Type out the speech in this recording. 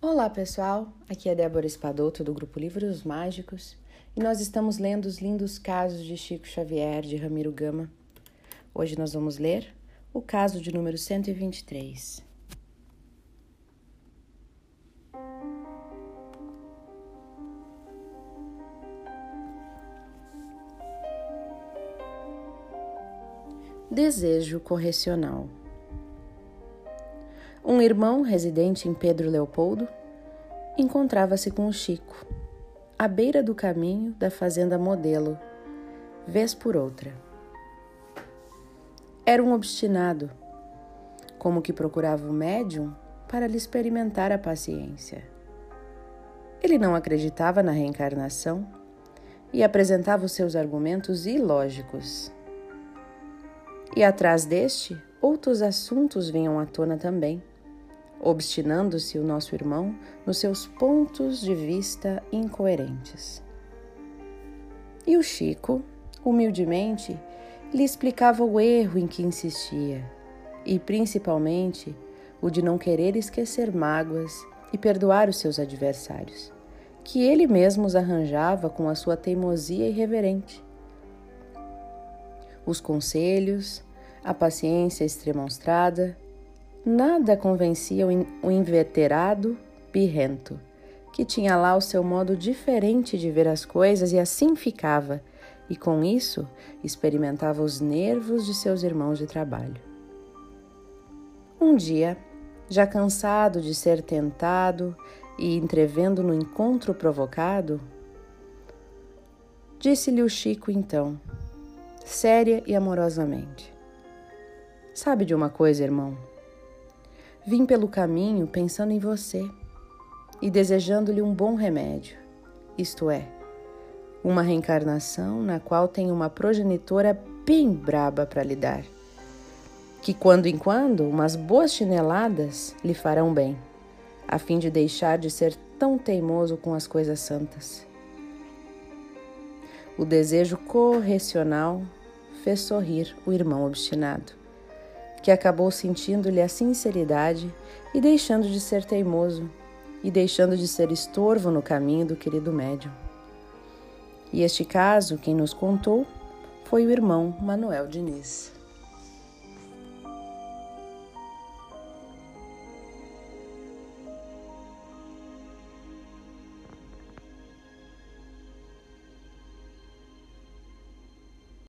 Olá pessoal, aqui é Débora Espadoto do Grupo Livros Mágicos e nós estamos lendo os lindos casos de Chico Xavier de Ramiro Gama. Hoje nós vamos ler o caso de número 123. Desejo correcional. Um irmão residente em Pedro Leopoldo encontrava-se com o Chico, à beira do caminho da fazenda Modelo, vez por outra. Era um obstinado, como que procurava o médium para lhe experimentar a paciência. Ele não acreditava na reencarnação e apresentava os seus argumentos ilógicos. E atrás deste, outros assuntos vinham à tona também obstinando-se o nosso irmão nos seus pontos de vista incoerentes. E o Chico, humildemente, lhe explicava o erro em que insistia, e principalmente o de não querer esquecer mágoas e perdoar os seus adversários, que ele mesmo os arranjava com a sua teimosia irreverente. Os conselhos, a paciência extremonstrada, Nada convencia o inveterado birrento, que tinha lá o seu modo diferente de ver as coisas e assim ficava, e com isso experimentava os nervos de seus irmãos de trabalho. Um dia, já cansado de ser tentado e entrevendo no encontro provocado, disse-lhe o Chico então, séria e amorosamente: Sabe de uma coisa, irmão? Vim pelo caminho pensando em você e desejando-lhe um bom remédio, isto é, uma reencarnação na qual tem uma progenitora bem braba para lhe dar, que quando em quando umas boas chineladas lhe farão bem, a fim de deixar de ser tão teimoso com as coisas santas. O desejo correcional fez sorrir o irmão obstinado que acabou sentindo-lhe a sinceridade e deixando de ser teimoso e deixando de ser estorvo no caminho do querido médium. E este caso, quem nos contou, foi o irmão Manuel Diniz.